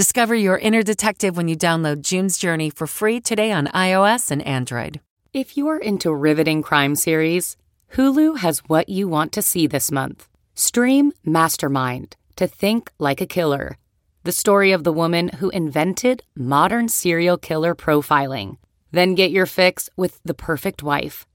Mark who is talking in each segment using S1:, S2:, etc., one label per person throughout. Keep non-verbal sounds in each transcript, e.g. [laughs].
S1: Discover your inner detective when you download June's Journey for free today on iOS and Android.
S2: If you're into riveting crime series, Hulu has what you want to see this month. Stream Mastermind to think like a killer. The story of the woman who invented modern serial killer profiling. Then get your fix with The Perfect Wife,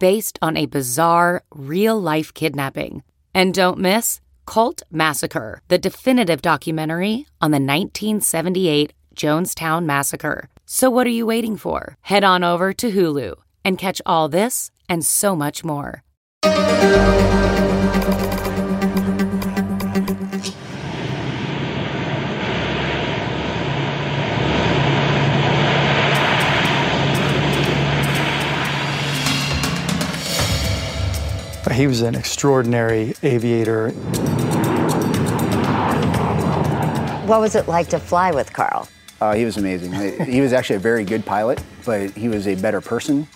S2: based on a bizarre, real life kidnapping. And don't miss Cult Massacre, the definitive documentary on the 1978 Jonestown Massacre. So, what are you waiting for? Head on over to Hulu and catch all this and so much more.
S3: He was an extraordinary aviator.
S4: What was it like to fly with Carl?
S5: Uh, he was amazing. he was actually a very good pilot, but he was a better person.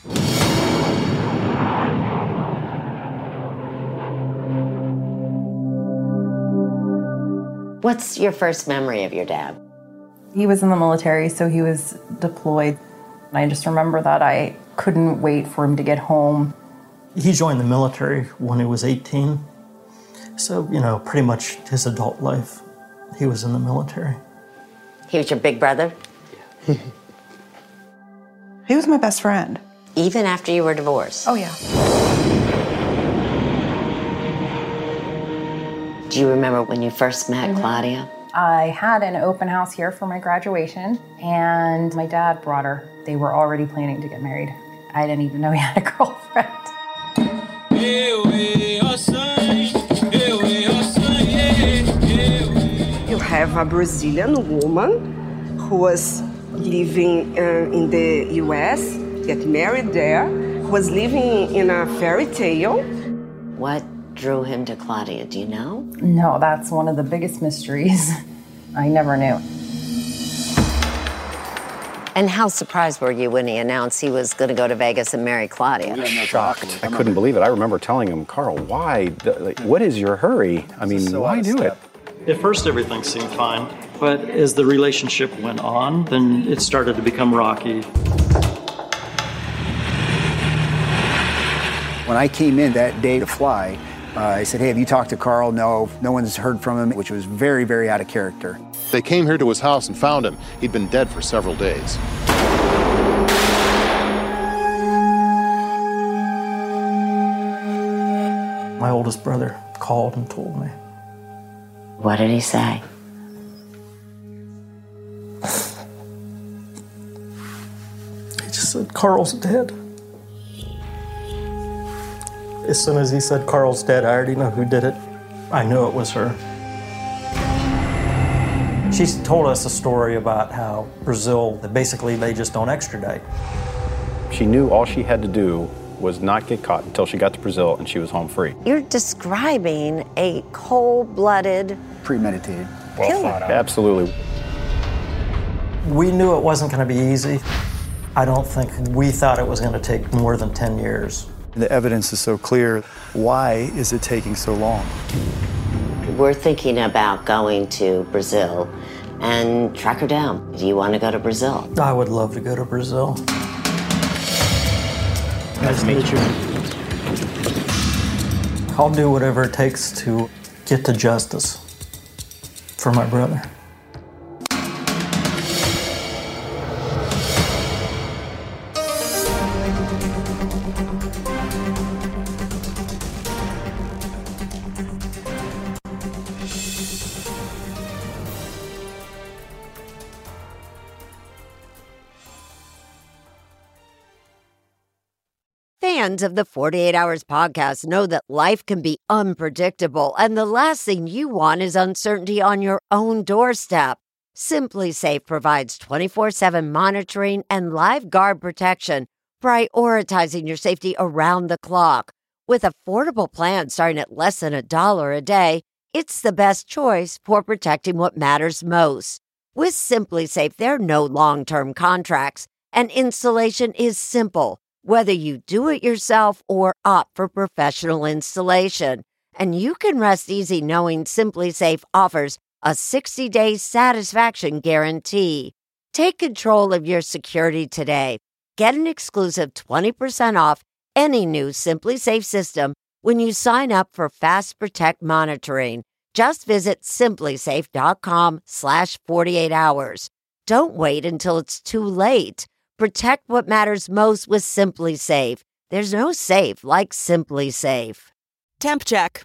S4: What's your first memory of your dad?
S6: He was in the military, so he was deployed. And I just remember that I couldn't wait for him to get home.
S3: He joined the military when he was 18. So, you know, pretty much his adult life, he was in the military.
S4: He was your big brother? Yeah. [laughs]
S7: He was my best friend.
S4: Even after you were divorced?
S7: Oh, yeah.
S4: Do you remember when you first met mm-hmm. Claudia?
S6: I had an open house here for my graduation, and my dad brought her. They were already planning to get married. I didn't even know he had a [laughs] girlfriend.
S8: You have a Brazilian woman who was living uh, in the US, get married there, who was living in a fairy tale.
S4: What drew him to Claudia? Do you know?
S6: No, that's one of the biggest mysteries. [laughs] I never knew.
S4: And how surprised were you when he announced he was going to go to Vegas and marry Claudia?
S9: Shocked. I couldn't believe it. I remember telling him, Carl, why? The- Like, what is your hurry? I mean, why do it?
S10: At first, everything seemed fine, but as the relationship went on, then it started to become rocky.
S5: When I came in that day to fly, uh, I said, Hey, have you talked to Carl? No, no one's heard from him, which was very, very out of character.
S11: They came here to his house and found him. He'd been dead for several days.
S3: My oldest brother called and told me.
S4: What did he say?
S3: He just said, Carl's dead. As soon as he said Carl's dead, I already know who did it. I knew it was her. She's told us a story about how Brazil, basically they just don't extradite.
S9: She knew all she had to do was not get caught until she got to Brazil and she was home free.
S4: You're describing a cold blooded
S5: Premeditated.
S4: killer.
S9: Absolutely.
S3: We knew it wasn't going to be easy. I don't think we thought it was going to take more than 10 years.
S12: The evidence is so clear. Why is it taking so long?
S4: We're thinking about going to Brazil and track her down. Do you want to go to Brazil?
S3: I would love to go to Brazil.
S10: Nice to meet you.
S3: I'll do whatever it takes to get to justice for my brother.
S4: Fans of the 48 Hours podcast know that life can be unpredictable, and the last thing you want is uncertainty on your own doorstep. SimpliSafe provides 24 7 monitoring and live guard protection, prioritizing your safety around the clock. With affordable plans starting at less than a dollar a day, it's the best choice for protecting what matters most. With SimpliSafe, there are no long term contracts, and installation is simple whether you do it yourself or opt for professional installation. And you can rest easy knowing SimpliSafe offers a 60 day satisfaction guarantee. Take control of your security today. Get an exclusive 20% off any new SimpliSafe system when you sign up for Fast Protect monitoring. Just visit simplisafe.com slash 48 hours. Don't wait until it's too late. Protect what matters most with SimpliSafe. There's no safe like Simply Safe.
S13: Temp check.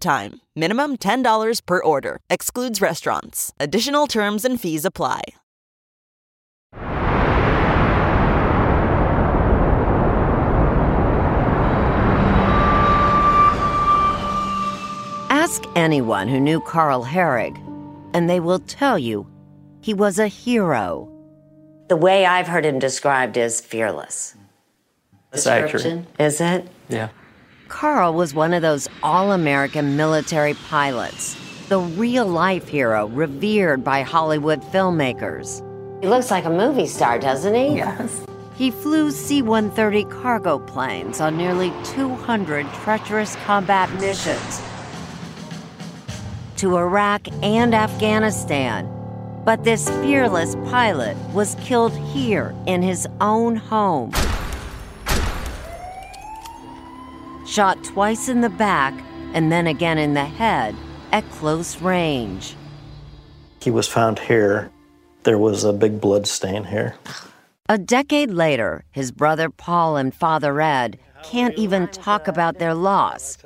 S13: time. Minimum $10 per order. Excludes restaurants. Additional terms and fees apply.
S4: Ask anyone who knew Carl Hoerig, and they will tell you he was a hero. The way I've heard him described is fearless.
S3: That's accurate.
S4: Description, Is it?
S3: Yeah.
S4: Carl was one of those all American military pilots, the real life hero revered by Hollywood filmmakers. He looks like a movie star, doesn't he?
S6: Yes.
S4: He flew C 130 cargo planes on nearly 200 treacherous combat missions to Iraq and Afghanistan. But this fearless pilot was killed here in his own home. Shot twice in the back and then again in the head at close range.
S3: He was found here. There was a big blood stain here.
S4: A decade later, his brother Paul and father Ed can't even talk about their loss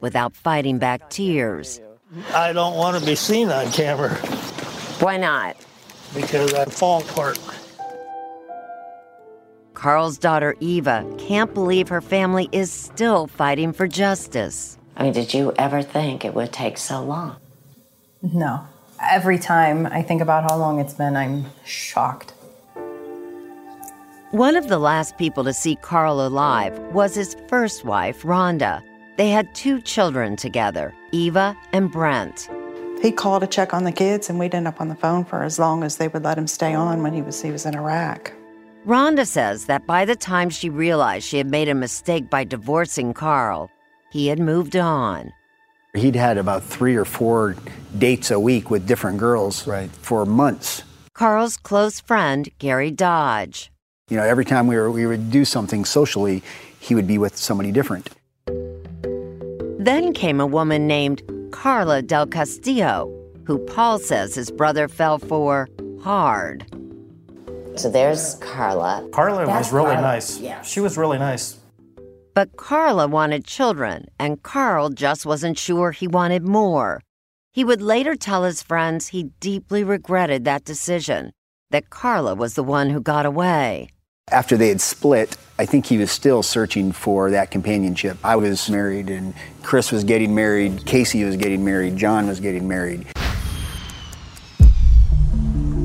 S4: without fighting back tears.
S14: I don't want to be seen on camera
S4: Why not?
S14: because I fall apart.
S4: Carl's daughter Eva can't believe her family is still fighting for justice. I mean, did you ever think it would take so long?
S6: No. Every time I think about how long it's been, I'm shocked.
S4: One of the last people to see Carl alive was his first wife, Rhonda. They had two children together, Eva and Brent.
S7: He called to check on the kids, and we'd end up on the phone for as long as they would let him stay on when he was he was in Iraq.
S4: Rhonda says that by the time she realized she had made a mistake by divorcing Carl, he had moved on.
S5: He'd had about three or four dates a week with different girls
S12: Right.
S5: for months.
S4: Carl's close friend, Gary Dodge.
S5: You know, every time we were we would do something socially, he would be with somebody different.
S4: Then came a woman named Carla Del Castillo, who Paul says his brother fell for hard. So there's Carla.
S3: Carla
S4: That's
S3: was really
S4: Carla.
S3: nice.
S4: Yeah.
S3: She was really nice.
S4: But Carla wanted children, and Carl just wasn't sure he wanted more. He would later tell his friends he deeply regretted that decision. that Carla was the one who got away.
S5: After they had split, I think he was still searching for that companionship. I was married, and Chris was getting married, Casey was getting married, John was getting married.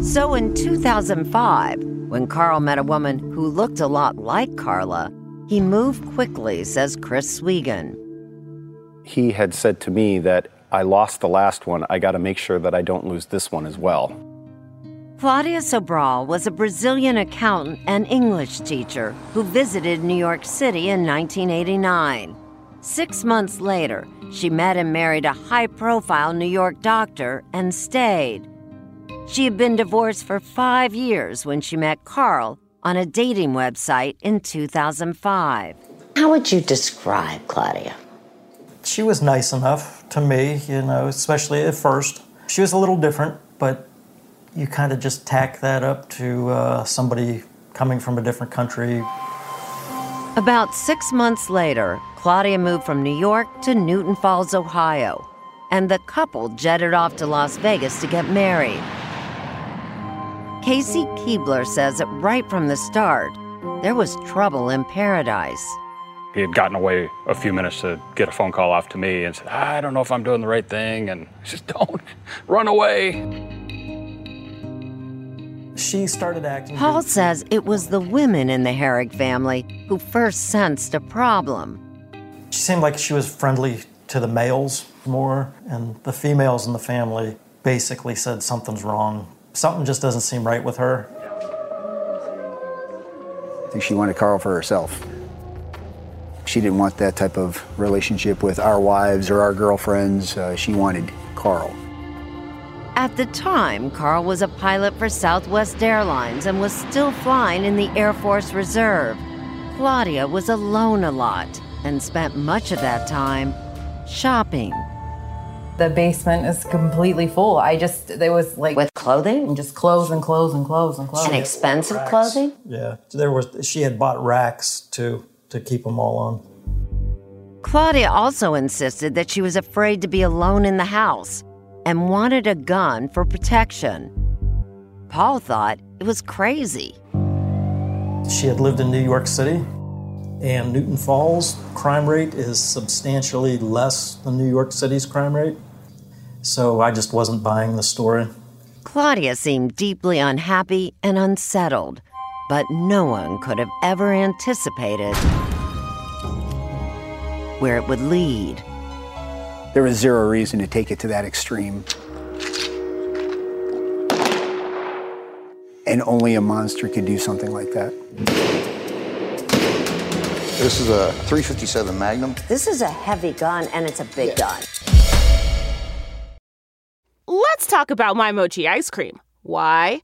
S4: So in 2005, when Carl met a woman who looked a lot like Carla, he moved quickly, says Chris Swegan.
S9: He had said to me that I lost the last one. I got to make sure that I don't lose this one as well.
S4: Claudia Sobral was a Brazilian accountant and English teacher who visited New York City in 1989. Six months later, she met and married a high profile New York doctor and stayed. She had been divorced for five years when she met Carl on a dating website in 2005.
S15: How would you describe Claudia?
S3: She was nice enough to me, you know, especially at first. She was a little different, but you kind of just tack that up to uh, somebody coming from a different country.
S4: About six months later, Claudia moved from New York to Newton Falls, Ohio, and the couple jetted off to Las Vegas to get married. Casey Keebler says that right from the start, there was trouble in paradise.
S16: He had gotten away a few minutes to get a phone call off to me and said, I don't know if I'm doing the right thing. And I said, [laughs] don't run away.
S3: She started acting.
S4: Paul says it was the women in the Hoerig family who first sensed a problem.
S3: She seemed like she was friendly to the males more, and the females in the family basically said something's wrong something just doesn't seem right with her.
S5: I think she wanted Carl for herself. She didn't want that type of relationship with our wives or our girlfriends. Uh, she wanted Carl.
S4: At the time, Carl was a pilot for Southwest Airlines and was still flying in the Air Force Reserve. Claudia was alone a lot and spent much of that time shopping.
S6: The basement is completely full. I just, there was like.
S15: With clothing?
S6: And just clothes and clothes and clothes and clothes.
S15: And expensive racks. clothing?
S3: Yeah. There was, she had bought racks to, to keep them all on.
S4: Claudia also insisted that she was afraid to be alone in the house and wanted a gun for protection. Paul thought it was crazy.
S3: She had lived in New York City and Newton Falls crime rate is substantially less than New York City's crime rate. So I just wasn't buying the story.
S4: Claudia seemed deeply unhappy and unsettled, but no one could have ever anticipated where it would lead.
S5: There was zero reason to take it to that extreme. And only a monster could do something like that.
S17: This is a 357 Magnum.
S15: This is a heavy gun and it's a big yeah. gun.
S18: Talk about my mochi ice cream. Why?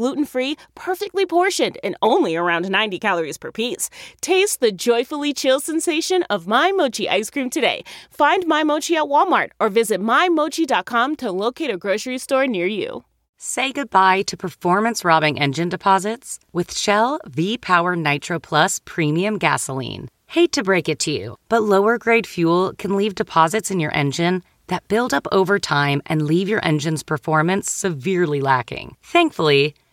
S18: gluten free, perfectly portioned, and only around 90 calories per piece. Taste the joyfully chill sensation of My Mochi ice cream today. Find My Mochi at Walmart or visit MyMochi.com to locate a grocery store near you.
S1: Say goodbye to performance robbing engine deposits with Shell V Power Nitro Plus Premium Gasoline. Hate to break it to you, but lower grade fuel can leave deposits in your engine that build up over time and leave your engine's performance severely lacking. Thankfully,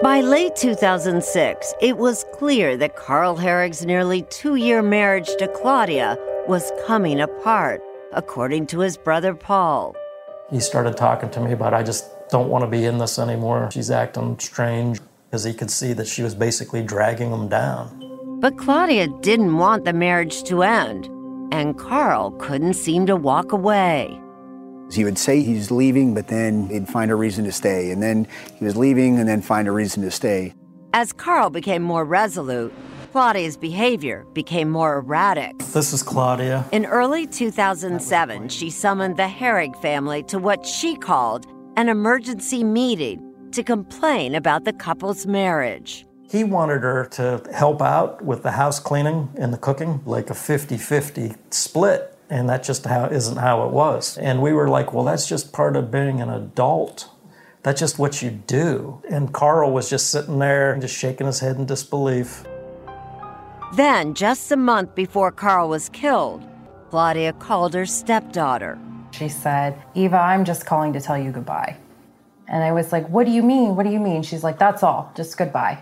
S4: By late 2006, it was clear that Carl Hoerig's nearly two year marriage to Claudia was coming apart, according to his brother Paul.
S3: He started talking to me about, I just don't want to be in this anymore. She's acting strange. because he could see that she was basically dragging him down.
S4: But Claudia didn't want the marriage to end, and Carl couldn't seem to walk away.
S5: He would say he's leaving, but then he'd find a reason to stay. And then he was leaving and then find a reason to stay.
S4: As Carl became more resolute, Claudia's behavior became more erratic.
S3: This is Claudia.
S4: In early 2007, she summoned the Hoerig family to what she called an emergency meeting to complain about the couple's marriage.
S3: He wanted her to help out with the house cleaning and the cooking, like a 50 50 split. And that just how, isn't how it was. And we were like, well, that's just part of being an adult. That's just what you do. And Carl was just sitting there and just shaking his head in disbelief.
S4: Then, just a month before Carl was killed, Claudia called her stepdaughter.
S6: She said, Eva, I'm just calling to tell you goodbye. And I was like, What do you mean? What do you mean? She's like, That's all, just goodbye.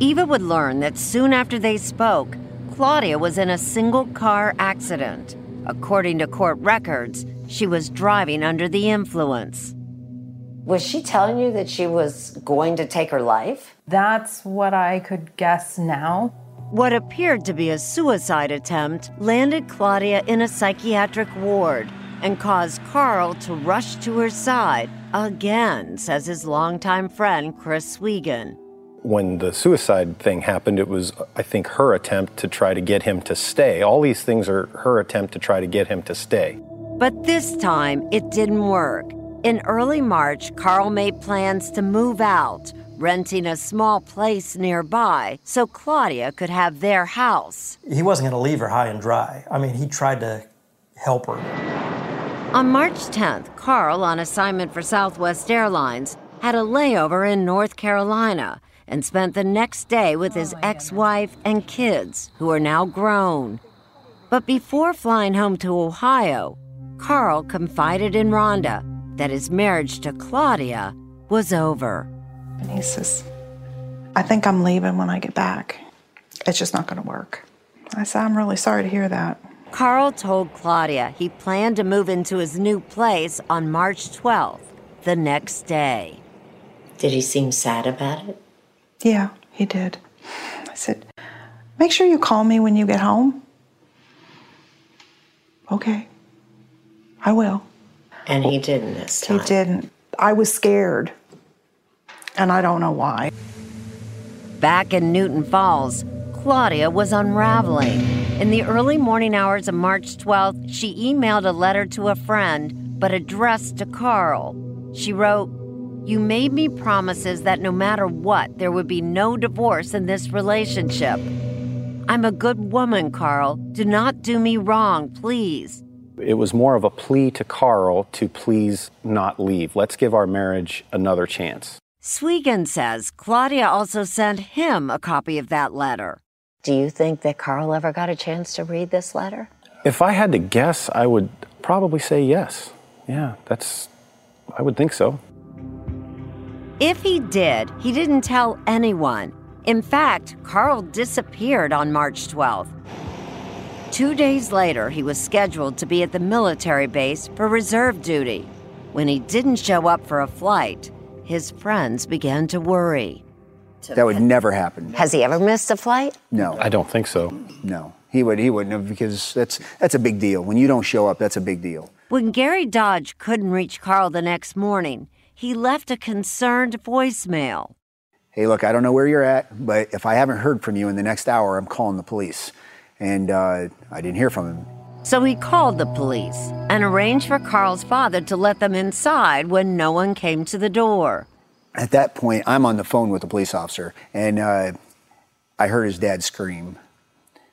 S4: Eva would learn that soon after they spoke, Claudia was in a single car accident. According to court records, she was driving under the influence.
S15: Was she telling you that she was going to take her life?
S6: That's what I could guess now.
S4: What appeared to be a suicide attempt landed Claudia in a psychiatric ward and caused Carl to rush to her side again, says his longtime friend Chris Swegan.
S9: When the suicide thing happened, it was, I think, her attempt to try to get him to stay. All these things are her attempt to try to get him to stay.
S4: But this time, it didn't work. In early March, Carl made plans to move out, renting a small place nearby so Claudia could have their house.
S3: He wasn't going to leave her high and dry. I mean, he tried to help her.
S4: On March 10th, Carl, on assignment for Southwest Airlines, had a layover in North Carolina and spent the next day with his oh ex wife and kids, who are now grown. But before flying home to Ohio, Carl confided in Rhonda that his marriage to Claudia was over.
S7: And he says, I think I'm leaving when I get back. It's just not going to work. I said, I'm really sorry to hear that.
S4: Carl told Claudia he planned to move into his new place on March 12th, the next day.
S15: Did he seem sad about it?
S7: Yeah, he did. I said, Make sure you call me when you get home. Okay, I will.
S15: And he didn't this time.
S7: He didn't. I was scared, and I don't know why.
S4: Back in Newton Falls, Claudia was unraveling. In the early morning hours of March 12th, she emailed a letter to a friend, but addressed to Carl. She wrote, You made me promises that no matter what, there would be no divorce in this relationship. I'm a good woman, Carl. Do not do me wrong, please.
S9: It was more of a plea to Carl to please not leave. Let's give our marriage another chance.
S4: Swegan says Claudia also sent him a copy of that letter.
S15: Do you think that Carl ever got a chance to read this letter?
S9: If I had to guess, I would probably say yes. Yeah, that's, I would think so.
S4: If he did, he didn't tell anyone. In fact, Carl disappeared on March 12th. Two days later, he was scheduled to be at the military base for reserve duty. When he didn't show up for a flight, his friends began to worry.
S5: That would never happen.
S15: Has he ever missed a flight?
S5: No.
S9: I don't think so.
S5: No. He would he wouldn't have because that's that's a big deal. When you don't show up, that's a big deal.
S4: When Gary Dodge couldn't reach Carl the next morning, he left a concerned voicemail.
S5: Hey, look, I don't know where you're at, but if I haven't heard from you in the next hour, I'm calling the police. And uh, I didn't hear from him.
S4: So he called the police and arranged for Carl's father to let them inside when no one came to the door.
S5: At that point, I'm on the phone with the police officer, and uh, I heard his dad scream.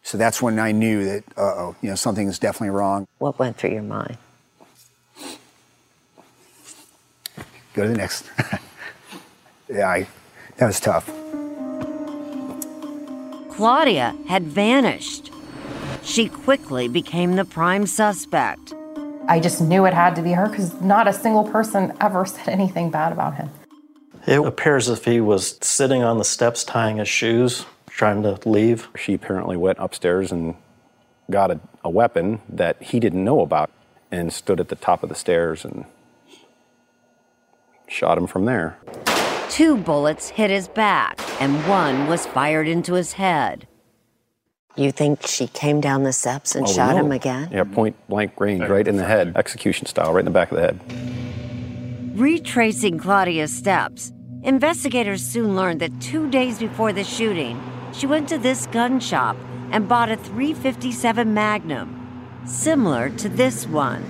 S5: So that's when I knew that, uh oh, you know, something's definitely wrong.
S15: What went through your mind?
S5: Go to the next. [laughs] yeah, I, that was tough.
S4: Claudia had vanished. She quickly became the prime suspect.
S6: I just knew it had to be her because not a single person ever [laughs] said anything bad about him.
S3: It appears as if he was sitting on the steps tying his shoes, trying to leave.
S9: She apparently went upstairs and got a, a weapon that he didn't know about and stood at the top of the stairs and shot him from there.
S4: Two bullets hit his back, and one was fired into his head. You think she came down the steps and
S9: Oh,
S4: shot
S9: no.
S4: him again?
S9: Yeah, point blank range, right in the head, execution style, right in the back of the head.
S4: Retracing Claudia's steps, investigators soon learned that two days before the shooting, she went to this gun shop and bought a 357 Magnum, similar to this one.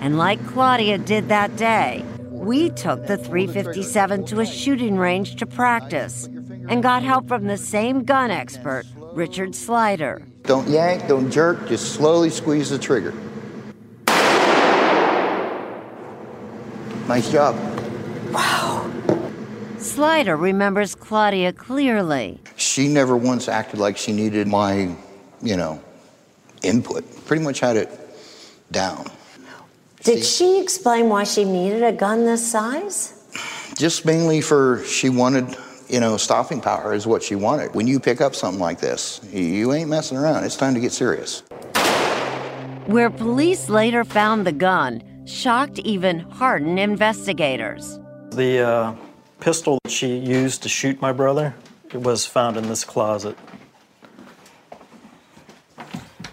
S4: And like Claudia did that day, we took the 357 to a shooting range to practice and got help from the same gun expert, Richard Slider.
S17: Don't yank, don't jerk, just slowly squeeze the trigger. Nice job. Wow.
S4: Slider remembers Claudia clearly.
S17: She never once acted like she needed my, you know, input. Pretty much had it down.
S15: Did she explain why she needed a gun this size?
S17: Just mainly for she wanted, you know, stopping power is what she wanted. When you pick up something like this, you ain't messing around. It's time to get serious.
S4: Where police later found the gun shocked even hardened investigators.
S3: The uh, pistol that she used to shoot my brother it was found in this closet.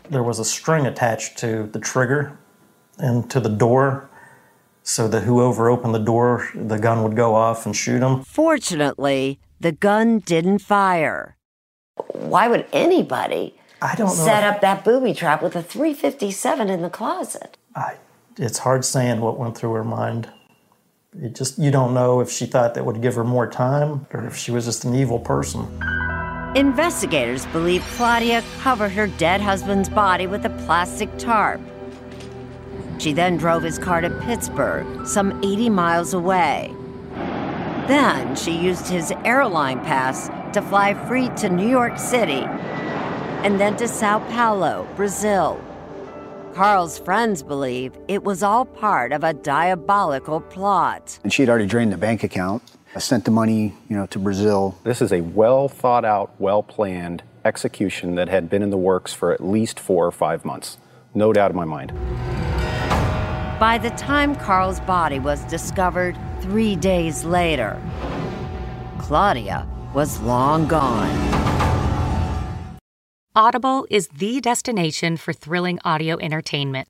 S3: There was a string attached to the trigger and to the door so that whoever opened the door, the gun would go off and shoot him.
S4: Fortunately, the gun didn't fire.
S15: Why would anybody
S3: I don't know
S15: set
S3: if-
S15: up that booby trap with a 357 in the closet?
S3: It's hard saying what went through her mind. It just you don't know if she thought that would give her more time or if she was just an evil person.
S4: Investigators believe Claudia covered her dead husband's body with a plastic tarp. She then drove his car to Pittsburgh, some 80 miles away. Then she used his airline pass to fly free to New York City and then to Sao Paulo, Brazil. Carl's friends believe it was all part of a diabolical plot.
S5: And she had already drained the bank account, I sent the money, you know, to Brazil.
S9: This is a well thought out, well planned execution that had been in the works for at least four or five months. No doubt in my mind.
S4: By the time Carl's body was discovered three days later, Claudia was long gone.
S2: Audible is the destination for thrilling audio entertainment.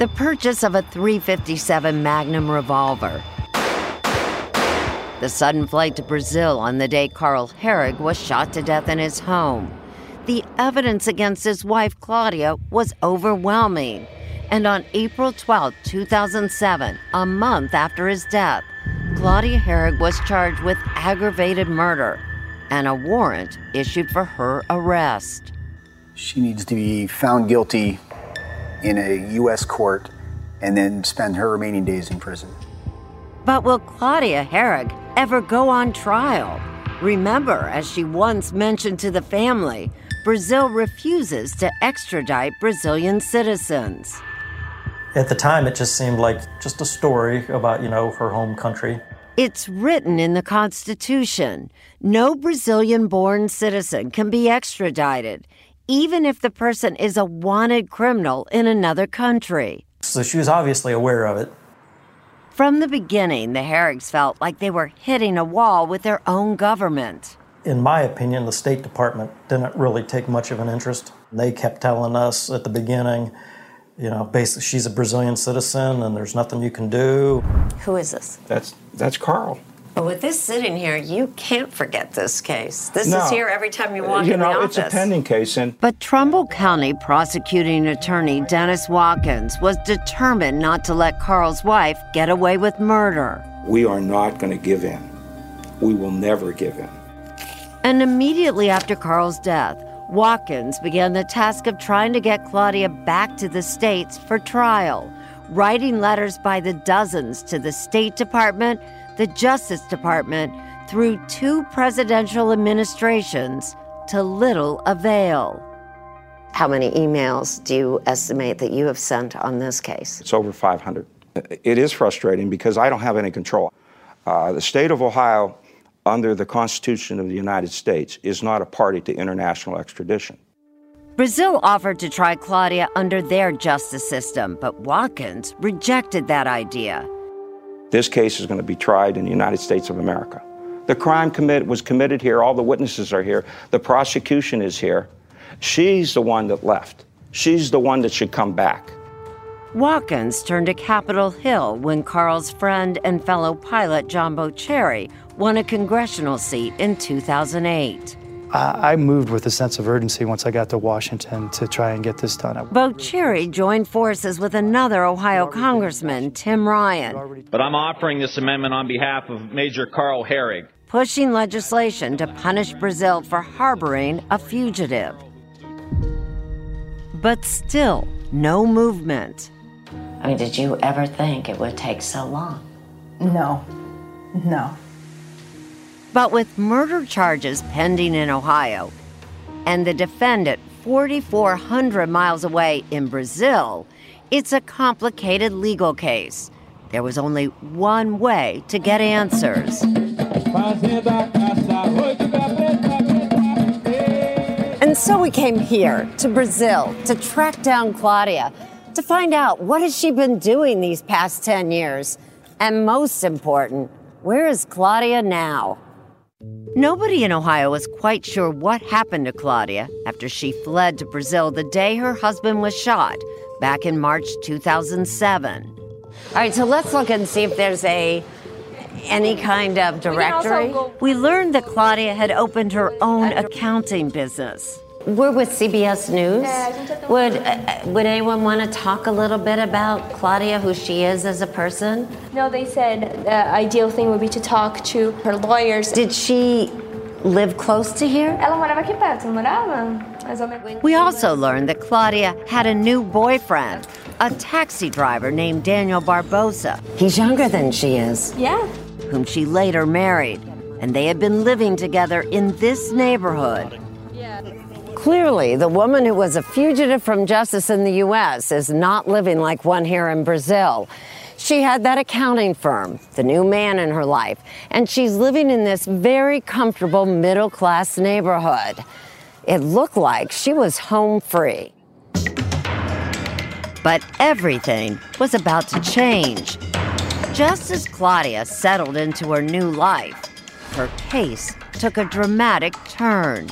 S4: The purchase of a 357 Magnum revolver. The sudden flight to Brazil on the day Carl Hoerig was shot to death in his home. The evidence against his wife Claudia was overwhelming. And on April 12, 2007, a month after his death, Claudia Hoerig was charged with aggravated murder and a warrant issued for her arrest.
S5: She needs to be found guilty in a U.S. court and then spend her remaining days in prison.
S4: But will Claudia Hoerig ever go on trial? Remember, as she once mentioned to the family, Brazil refuses to extradite Brazilian citizens.
S3: At the time, it just seemed like just a story about, you know, her home country.
S4: It's written in the Constitution no Brazilian born citizen can be extradited, even if the person is a wanted criminal in another country.
S3: So she was obviously aware of it.
S4: From the beginning, the Hoerigs felt like they were hitting a wall with their own government.
S3: In my opinion, the State Department didn't really take much of an interest. They kept telling us at the beginning, you know, basically she's a Brazilian citizen and there's nothing you can do.
S15: Who is this?
S19: That's that's Carl.
S15: But with this sitting here, you can't forget this case. This
S19: No.
S15: is here every time you walk
S19: you
S15: in
S19: know,
S15: the
S19: it's a pending case, and
S4: But Trumbull County prosecuting attorney Dennis Watkins was determined not to let Carl's wife get away with murder.
S19: we are not going to give in. We will never give in.
S4: And immediately after Carl's death, Watkins began the task of trying to get Claudia back to the States for trial, writing letters by the dozens to the State Department, the Justice Department, through two presidential administrations to little avail.
S15: How many emails do you estimate that you have sent on this case?
S19: It's over 500. It is frustrating because I don't have any control. Uh, the state of Ohio, under the Constitution of the United States, is not a party to international extradition.
S4: Brazil offered to try Claudia under their justice system, but Watkins rejected that idea.
S19: This case is going to be tried in the United States of America. The crime commit was committed here. All the witnesses are here. The prosecution is here. She's the one that left. She's the one that should come back.
S4: Watkins turned to Capitol Hill when Carl's friend and fellow pilot John Boccieri won a congressional seat in 2008.
S12: I, I moved with a sense of urgency once I got to Washington to try and get this done.
S4: Boccieri joined forces with another Ohio congressman, Tim Ryan,
S20: But I'm offering this amendment on behalf of Major Carl Hoerig.
S4: pushing legislation to punish Brazil for harboring a fugitive. But still, no movement.
S15: I mean, did you ever think it would take so long?
S6: No. No.
S4: But with murder charges pending in Ohio and the defendant 4,400 miles away in Brazil, it's a complicated legal case. There was only one way to get answers. And so we came here to Brazil to track down Claudia to find out what has she been doing these past 10 years? And most important, where is Claudia now? Nobody in Ohio is quite sure what happened to Claudia after she fled to Brazil the day her husband was shot back in March 2007.
S15: All right, so let's look and see if there's a any kind of directory.
S4: We learned that Claudia had opened her own accounting business.
S15: We're with CBS News. Would uh, would anyone want to talk a little bit about Claudia, who she is as a person?
S21: No, they said the ideal thing would be to talk to her lawyers.
S15: Did she live close to here?
S21: Ela morava aqui perto, morava? Mais ou menos.
S4: We also learned that Claudia had a new boyfriend, a taxi driver named Daniel Barbosa.
S15: He's younger than she is.
S21: Yeah.
S4: Whom she later married, and they had been living together in this neighborhood.
S15: Clearly, the woman who was a fugitive from justice in the U.S. is not living like one here in Brazil. She had that accounting firm, the new man in her life, and she's living in this very comfortable middle class neighborhood. It looked like she was home free.
S4: But everything was about to change. Just as Claudia settled into her new life, her case took a dramatic turn.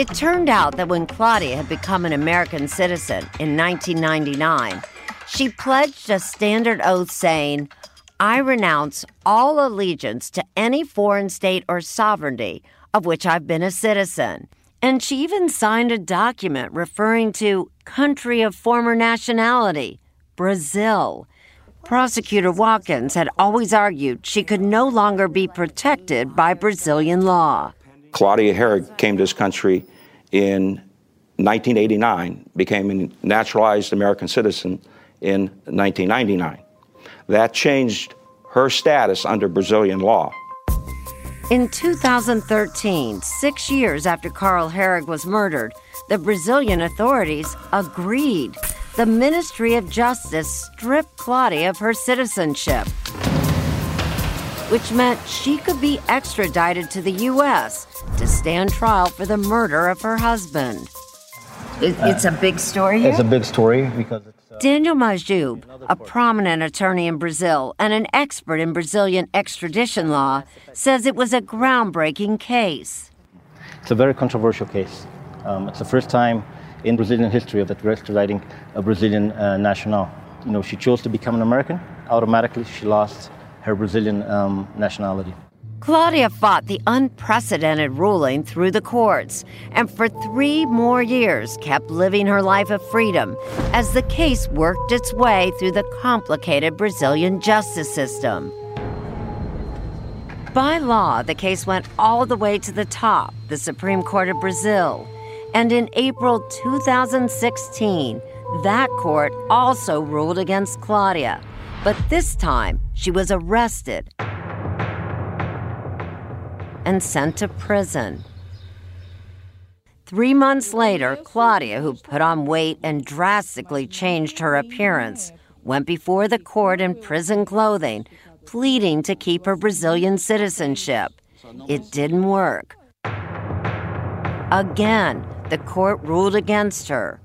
S4: It turned out that when Claudia had become an American citizen in 1999, she pledged a standard oath saying, I renounce all allegiance to any foreign state or sovereignty of which I've been a citizen. And she even signed a document referring to country of former nationality, Brazil. Prosecutor Watkins had always argued she could no longer be protected by Brazilian law.
S19: Claudia Hoerig came to this country in 1989, became a naturalized American citizen in 1999. That changed her status under Brazilian law.
S4: In 2013, six years after Carl Hoerig was murdered, the Brazilian authorities agreed. The Ministry of Justice stripped Claudia of her citizenship, which meant she could be extradited to the U.S. to stand trial for the murder of her husband. It, it's a big story here?
S22: It's a big story because it's.
S4: Daniel Majub, a prominent attorney in Brazil and an expert in Brazilian extradition law, says it was a groundbreaking case.
S22: It's a very controversial case. Um, it's the first time in Brazilian history of that we're extraditing a Brazilian uh, national. You know, she chose to become an American. Automatically, she lost her Brazilian um, nationality.
S4: Claudia fought the unprecedented ruling through the courts and for three more years kept living her life of freedom as the case worked its way through the complicated Brazilian justice system. By law, the case went all the way to the top, the Supreme Court of Brazil. And in April 2016, that court also ruled against Claudia. But this time, she was arrested and sent to prison. Three months later, Claudia, who put on weight and drastically changed her appearance, went before the court in prison clothing, pleading to keep her Brazilian citizenship. It didn't work. Again, the court ruled against her.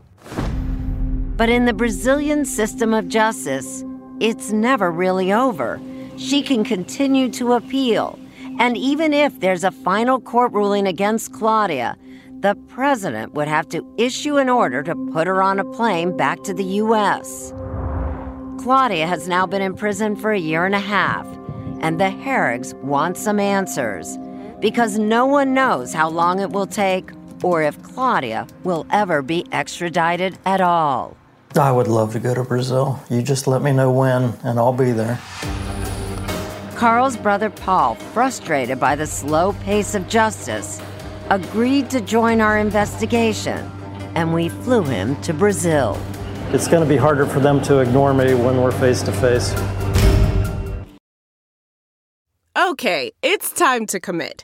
S4: But in the Brazilian system of justice, it's never really over. She can continue to appeal. And even if there's a final court ruling against Claudia, the president would have to issue an order to put her on a plane back to the U.S. Claudia has now been in prison for a year and a half, and the Hoerigs want some answers because no one knows how long it will take or if Claudia will ever be extradited at all.
S3: I would love to go to Brazil. You just let me know when, and I'll be there.
S4: Carl's brother Paul, frustrated by the slow pace of justice, agreed to join our investigation, and we flew him to Brazil.
S3: It's going to be harder for them to ignore me when we're face to face.
S18: Okay, it's time to commit.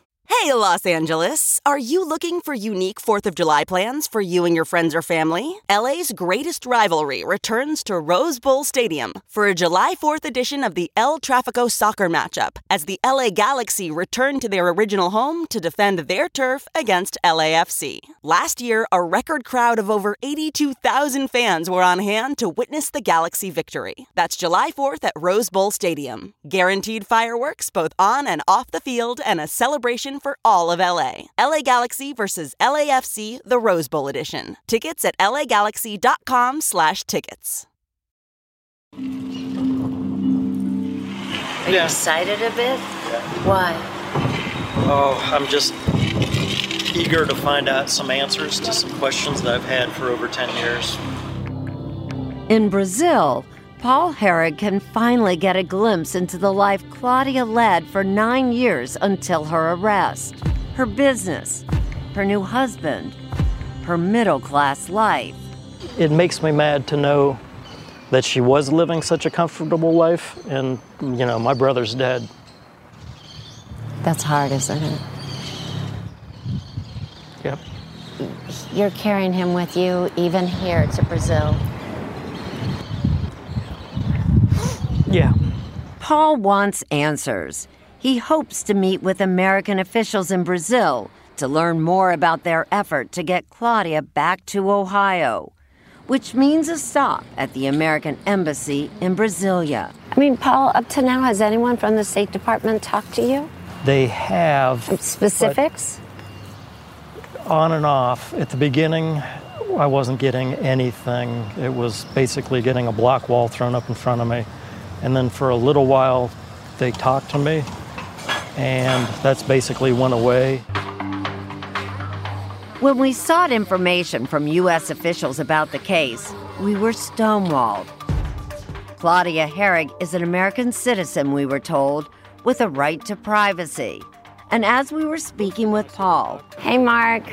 S13: Hey, Los Angeles! Are you looking for unique 4th of July plans for you and your friends or family? LA's greatest rivalry returns to Rose Bowl Stadium for a July 4th edition of the El Trafico soccer matchup as the LA Galaxy return to their original home to defend their turf against LAFC. Last year, a record crowd of over 82,000 fans were on hand to witness the Galaxy victory. That's July 4th at Rose Bowl Stadium. Guaranteed fireworks both on and off the field and a celebration for all of LA. LA Galaxy versus LAFC, the Rose Bowl edition. Tickets at lagalaxy.com slash tickets.
S4: Are you excited a bit? Why?
S3: Oh, I'm just eager to find out some answers to some questions that I've had for over 10 years.
S4: In Brazil, Paul Hoerig can finally get a glimpse into the life Claudia led for nine years until her arrest. Her business, her new husband, her middle class life.
S3: It makes me mad to know that she was living such a comfortable life, and, you know, my brother's dead.
S15: That's hard, isn't it?
S3: Yep.
S15: You're carrying him with you even here to Brazil.
S4: Paul wants answers. He hopes to meet with American officials in Brazil to learn more about their effort to get Claudia back to Ohio, which means a stop at the American Embassy in Brasilia.
S15: I mean, Paul, up to now, has anyone from the State Department talked to you?
S3: They have.
S15: Specifics?
S3: On and off. At the beginning, I wasn't getting anything. It was basically getting a block wall thrown up in front of me. And then for a little while, they talked to me, and that's basically went away.
S4: When we sought information from U.S. officials about the case, we were stonewalled. Claudia Hoerig is an American citizen, we were told, with a right to privacy. And as we were speaking with Paul,
S15: hey, Mark,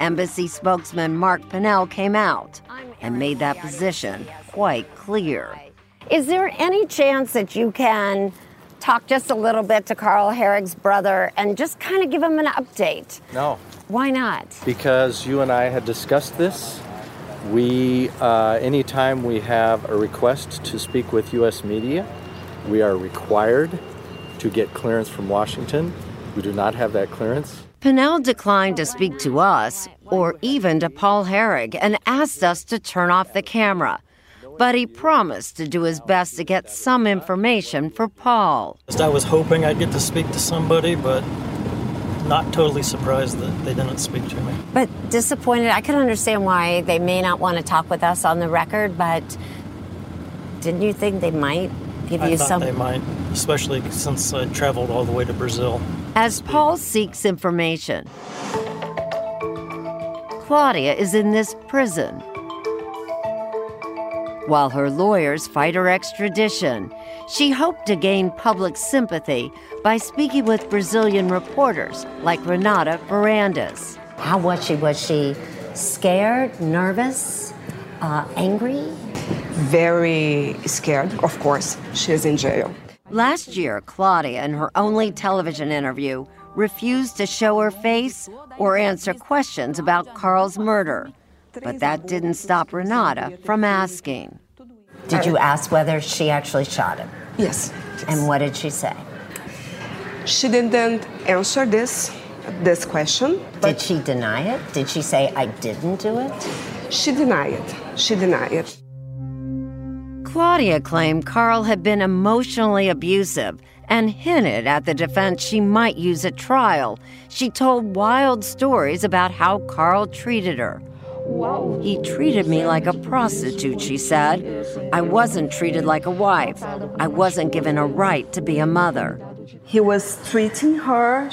S4: Embassy spokesman Mark Pinnell came out and made that position quite clear.
S15: Is there any chance that you can talk just a little bit to Carl Hoerig's brother and just kind of give him an update?
S23: No.
S15: Why not?
S23: Because you and I had discussed this. We, uh, anytime we have a request to speak with U.S. media, we are required to get clearance from Washington. We do not have that clearance.
S4: Pinnell declined to speak to us or even to Paul Herrig and asked us to turn off the camera. But he promised to do his best to get some information for Paul.
S3: I was hoping I'd get to speak to somebody, but not totally surprised that they didn't speak to me.
S15: But disappointed. I can understand why they may not want to talk with us on the record, but didn't you think they might give
S3: I
S15: you
S3: thought
S15: some?
S3: they might, especially since I traveled all the way to Brazil.
S4: As Paul seeks information, Claudia is in this prison. While her lawyers fight her extradition, she hoped to gain public sympathy by speaking with Brazilian reporters like Renata Varandas.
S15: How was she? Was she scared, nervous, uh, angry?
S24: Very scared, of course. She is in jail.
S4: Last year, Claudia, in her only television interview, refused to show her face or answer questions about Carl's murder. But that didn't stop Renata from asking.
S15: Did you ask whether she actually shot him?
S24: Yes.
S15: And what did she say?
S24: She didn't answer this this question.
S15: Did she deny it? Did she say I didn't do it?
S24: She denied it. She denied it.
S4: Claudia claimed Carl had been emotionally abusive and hinted at the defense she might use at trial. She told wild stories about how Carl treated her. He treated me like a prostitute, she said. I wasn't treated like a wife. I wasn't given a right to be a mother.
S24: He was treating her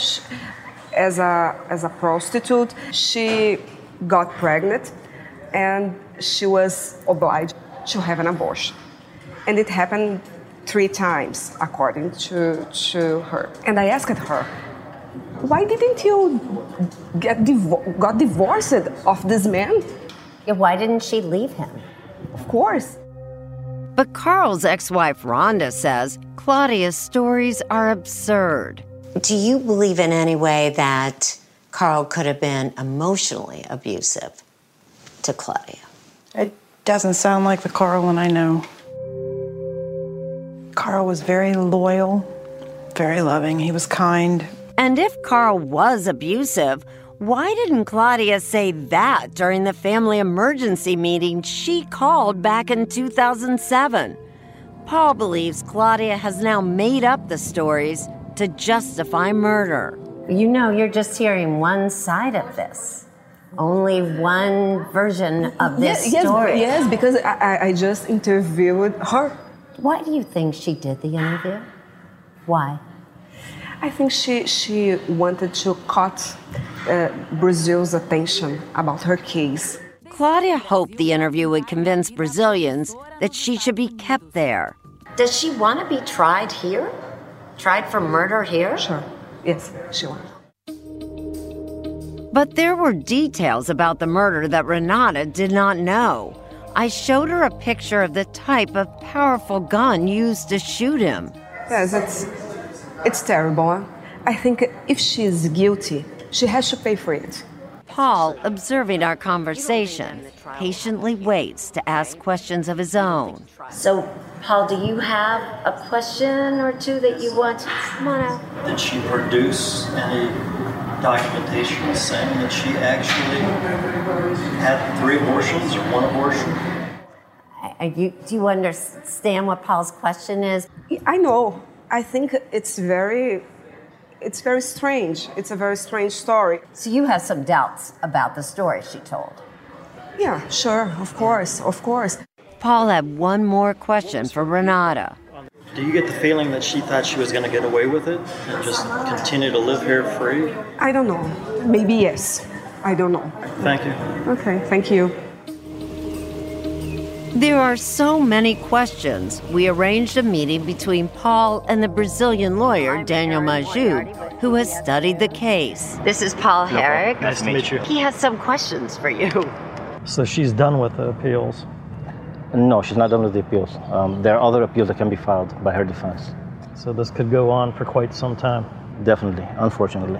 S24: as a as a prostitute. She got pregnant and she was obliged to have an abortion. And it happened three times according to to her. And I asked her, why didn't you get divo- got divorced of this man?
S15: Why didn't she leave him?
S24: Of course.
S4: But Carl's ex wife Rhonda says Claudia's stories are absurd.
S15: Do you believe in any way that Carl could have been emotionally abusive to Claudia?
S7: It doesn't sound like the Carl I know. Carl was very loyal, very loving. He was kind.
S4: And if Carl was abusive, why didn't Claudia say that during the family emergency meeting she called back in 2007? Paul believes Claudia has now made up the stories to justify murder.
S15: You know, you're just hearing one side of this. Only one version of this
S24: Ye- yes,
S15: story.
S24: Yes, because I, I- I just interviewed her.
S15: Why do you think she did the interview? Why?
S24: I think she she wanted to cut uh, Brazil's attention about her case.
S4: Claudia hoped the interview would convince Brazilians that she should be kept there.
S15: Does she want to be tried here? Tried for murder here?
S24: Sure. Yes, she wants.
S4: But there were details about the murder that Renata did not know. I showed her a picture of the type of powerful gun used to shoot him.
S24: Yes, it's it's terrible. I think if she is guilty, she has to pay for it.
S4: Paul, observing our conversation, patiently waits to ask questions of his own.
S15: So, Paul, do you have a question or two that you want? Come on out.
S3: Did she produce any documentation saying that she actually had three abortions or one abortion?
S15: Are you, do you understand what Paul's question is?
S24: I know. I think it's very it's very strange. It's a very strange story.
S15: So you have some doubts about the story she told.
S24: Yeah, sure, of course, of course.
S4: Paul had one more question for Renata.
S3: Do you get the feeling that she thought she was going to get away with it and just continue to live here free?
S24: I don't know. Maybe yes. I don't know.
S3: Thank you.
S24: Okay, thank you.
S4: There are so many questions. We arranged a meeting between Paul and the Brazilian lawyer, Daniel Majud, who has studied the case. This is Paul Hoerig.
S3: Nice to meet you.
S4: He has some questions for you.
S3: So she's done with the appeals.
S22: No, she's not done with the appeals. Um, there are other appeals that can be filed by her defense.
S3: So this could go on for quite some time.
S22: Definitely, unfortunately.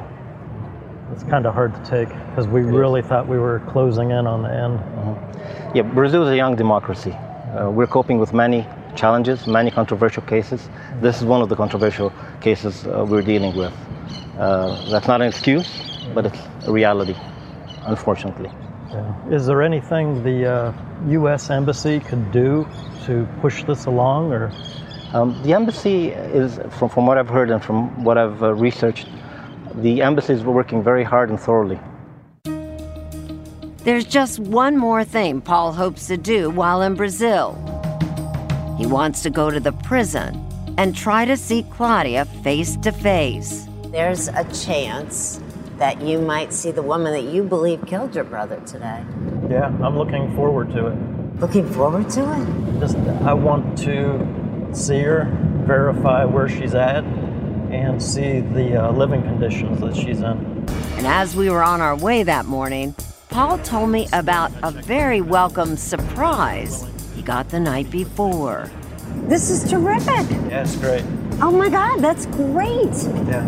S3: It's kind of hard to take because we really thought we were closing in on the end.
S22: Mm-hmm. Yeah, Brazil is a young democracy. Uh, we're coping with many challenges, many controversial cases. This is one of the controversial cases uh, we're dealing with. Uh, that's not an excuse, but it's a reality, unfortunately.
S3: Yeah. Is there anything the uh, U.S. Embassy could do to push this along, or?
S22: Um, the embassy is, from, from what I've heard and from what I've uh, researched, the embassy is working very hard and thoroughly.
S4: There's just one more thing Paul hopes to do while in Brazil. He wants to go to the prison and try to see Claudia face to face.
S15: There's a chance that you might see the woman that you believe killed your brother today.
S3: Yeah, I'm looking forward to it.
S15: Looking forward to it?
S3: Just, I want to see her, verify where she's at, and see the uh, living conditions that she's in.
S4: And as we were on our way that morning, Paul told me about a very welcome surprise he got the night before.
S15: This is terrific.
S3: Yeah, it's great.
S15: Oh my God, that's great.
S3: Yeah.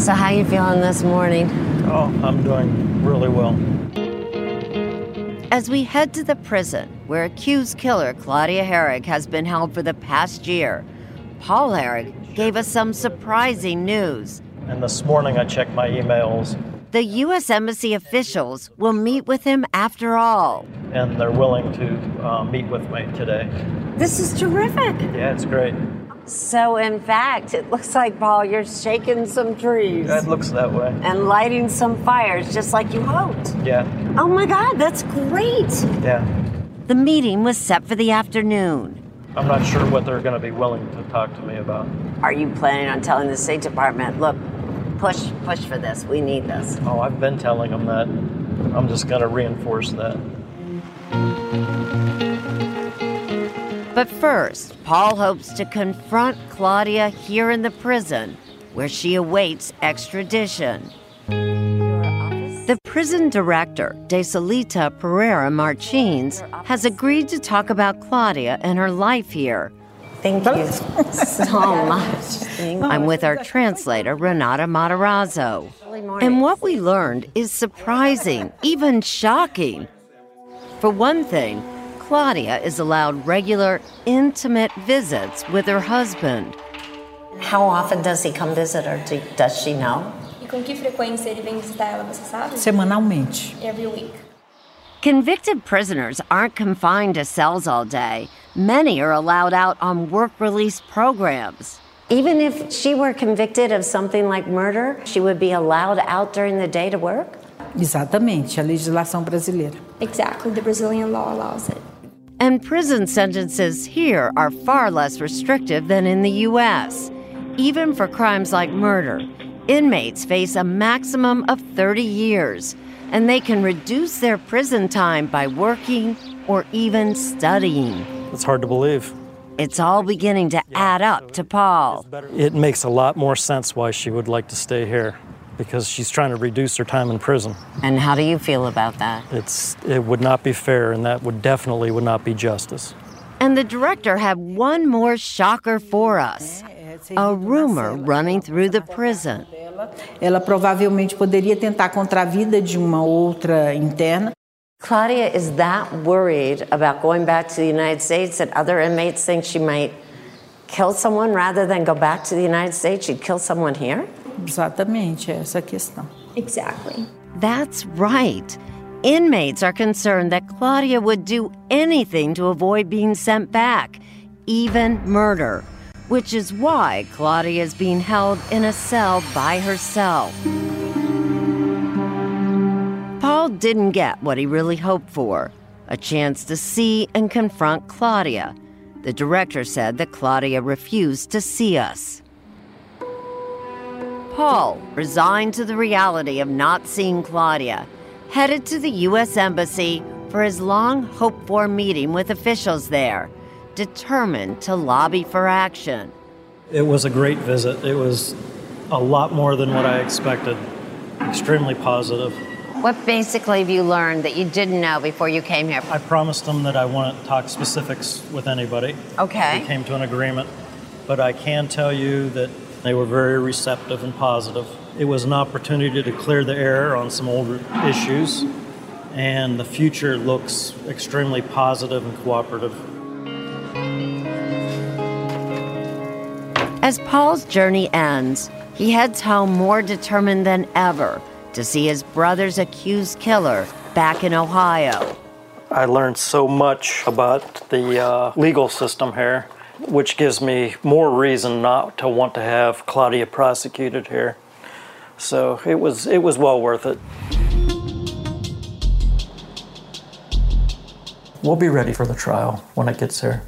S15: So how are you feeling this morning?
S3: Oh, I'm doing really well.
S4: As we head to the prison where accused killer Claudia Hoerig has been held for the past year, Paul Hoerig gave us some surprising news.
S3: And this morning I checked my emails,
S4: The U.S. Embassy officials will meet with him after all.
S3: and they're willing to uh, meet with me today.
S15: This is terrific.
S3: Yeah, it's great.
S15: So, in fact, it looks like, Paul, you're shaking some trees
S3: It looks that way.
S15: and lighting some fires just like you hoped.
S3: Yeah,
S15: Oh my God, that's great.
S3: yeah.
S4: The meeting was set for the afternoon.
S3: I'm not sure what they're going to be willing to talk to me about.
S15: Are you planning on telling the State Department, look, push, push for this, we need this?
S3: Oh, I've been telling them that. I'm just going to reinforce that.
S4: But first, Paul hopes to confront Claudia here in the prison where she awaits extradition. The prison director, Desalita Pereira Martins, has agreed to talk about Claudia and her life here. Thank you [laughs] so much. I'm with our translator, Renata Matarazzo. And what we learned is surprising, even shocking. For one thing, Claudia is allowed regular, intimate visits with her husband. How often does he come visit her? Do- Does she know?
S21: Com que frequência ele vem visitar ela, você sabe?
S25: Semanalmente.
S21: Every week.
S4: Convicted prisoners aren't confined to cells all day. Many are allowed out on work release programs. Even if she were convicted of something like murder, she would be allowed out during the day to work?
S25: Exatamente, a legislação brasileira.
S21: Exactly, the Brazilian law allows it.
S4: And prison sentences here are far less restrictive than in the U.S. Even for crimes like murder, inmates face a maximum of 30 years, and they can reduce their prison time by working or even studying.
S3: It's hard to believe.
S4: It's all beginning to add up to Paul.
S3: It makes a lot more sense why she would like to stay here because she's trying to reduce her time in prison.
S4: And how do you feel about that?
S3: It's it would not be fair and that would definitely would not be justice.
S4: And the director had one more shocker for us a rumor running through the prison.
S25: Ela provavelmente poderia tentar contra a vida de uma outra interna.
S4: Claudia is that worried about going back to the United States that other inmates think she might kill someone rather than go back to the United States? She'd kill someone here?
S25: Exatamente, essa é a questão.
S21: Exactly.
S4: That's right. Inmates are concerned that Claudia would do anything to avoid being sent back, even murder, which is why Claudia is being held in a cell by herself. Paul didn't get what he really hoped for a chance to see and confront Claudia. The director said that Claudia refused to see us. Paul, resigned to the reality of not seeing Claudia, headed to the U.S. Embassy for his long hoped for meeting with officials there, determined to lobby for action.
S3: It was a great visit. It was a lot more than what I expected. Extremely positive.
S4: What basically have you learned that you didn't know before you came here?
S3: I promised them that I wouldn't talk specifics with anybody.
S4: Okay.
S3: We came to an agreement. But I can tell you that they were very receptive and positive. It was an opportunity to clear the air on some old issues, and the future looks extremely positive and cooperative.
S4: As Paul's journey ends, he heads home more determined than ever to see his brother's accused killer back in Ohio.
S3: I learned so much about the uh, legal system here, which gives me more reason not to want to have Claudia prosecuted here. So it was it was well worth it. We'll be ready for the trial when it gets here.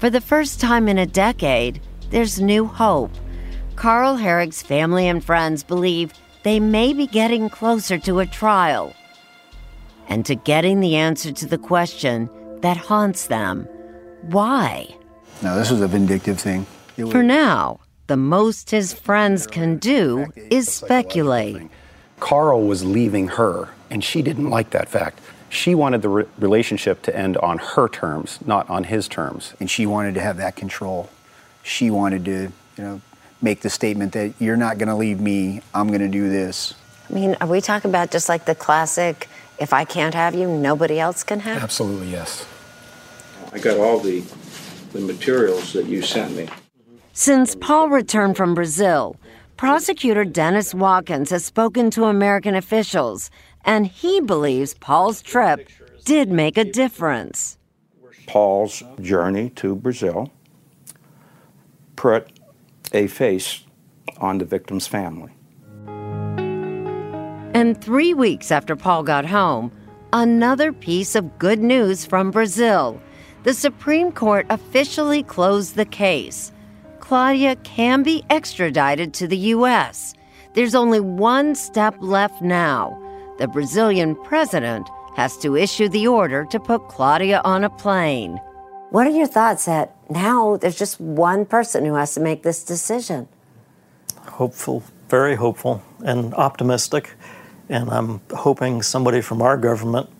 S4: For the first time in a decade, there's new hope. Carl Hoerig's family and friends believe they may be getting closer to a trial and to getting the answer to the question that haunts them why?
S5: No, this was a vindictive thing. It
S4: For now, the most his friends can do is speculate.
S9: Carl was leaving her, and she didn't like that fact. She wanted the re- relationship to end on her terms, not on his terms.
S5: and she wanted to have that control. She wanted to, you know, make the statement that you're not going to leave me. I'm going to do this.
S4: I mean, are we talking about just like the classic if I can't have you, nobody else can have?
S9: Absolutely, yes.
S19: I got all the, the materials that you sent me.
S4: Since Paul returned from Brazil, prosecutor Dennis Watkins has spoken to American officials, and he believes Paul's trip did make a difference.
S19: Paul's journey to Brazil put a face on the victim's family.
S4: And three weeks after Paul got home, another piece of good news from Brazil. The Supreme Court officially closed the case. Claudia can be extradited to the U.S. There's only one step left now. The Brazilian president has to issue the order to put Claudia on a plane. What are your thoughts that now there's just one person who has to make this decision?
S3: Hopeful, very hopeful, and optimistic. And I'm hoping somebody from our government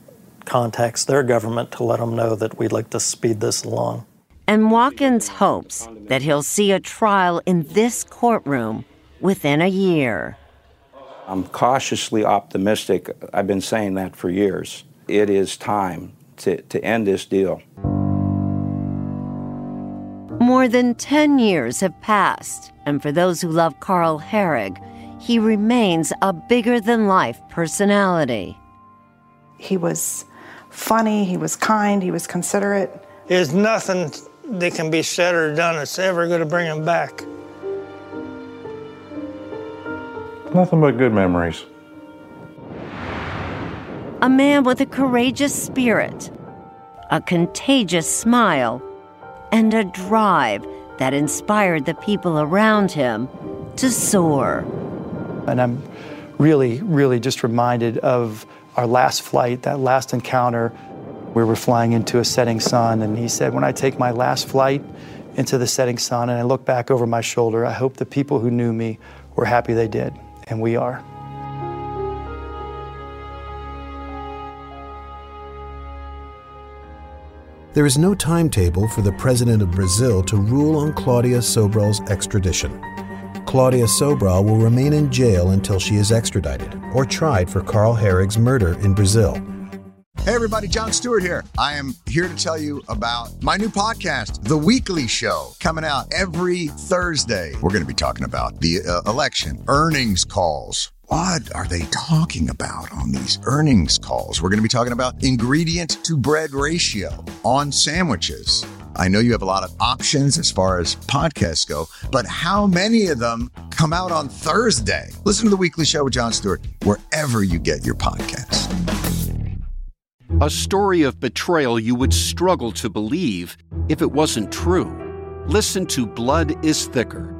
S3: contacts their government to let them know that we'd like to speed this along.
S4: And Watkins hopes that he'll see a trial in this courtroom within a year.
S19: I'm cautiously optimistic. I've been saying that for years. It is time to, to end this deal.
S4: More than 10 years have passed, and for those who love Carl Hoerig, he remains a bigger than life personality.
S7: He was funny, he was kind, he was considerate.
S26: There's nothing that can be said or done that's ever going to bring him back.
S27: Nothing but good memories.
S4: A man with a courageous spirit, a contagious smile, and a drive that inspired the people around him to soar.
S12: And I'm really, really just reminded of our last flight, that last encounter. We were flying into a setting sun, and he said, When I take my last flight into the setting sun and I look back over my shoulder, I hope the people who knew me were happy they did. And we are.
S28: There is no timetable for the president of Brazil to rule on Claudia Sobral's extradition. Claudia Sobral will remain in jail until she is extradited or tried for Carl Hoerig's murder in Brazil.
S29: Hey, everybody, Jon Stewart here. I am here to tell you about my new podcast, The Weekly Show, coming out every Thursday. We're going to be talking about the uh, election, earnings calls. What are they talking about on these earnings calls? We're going to be talking about ingredient to bread ratio on sandwiches. I know you have a lot of options as far as podcasts go, but how many of them come out on Thursday? Listen to The Weekly Show with Jon Stewart wherever you get your podcasts.
S30: A story of betrayal you would struggle to believe if it wasn't true. Listen to Blood is Thicker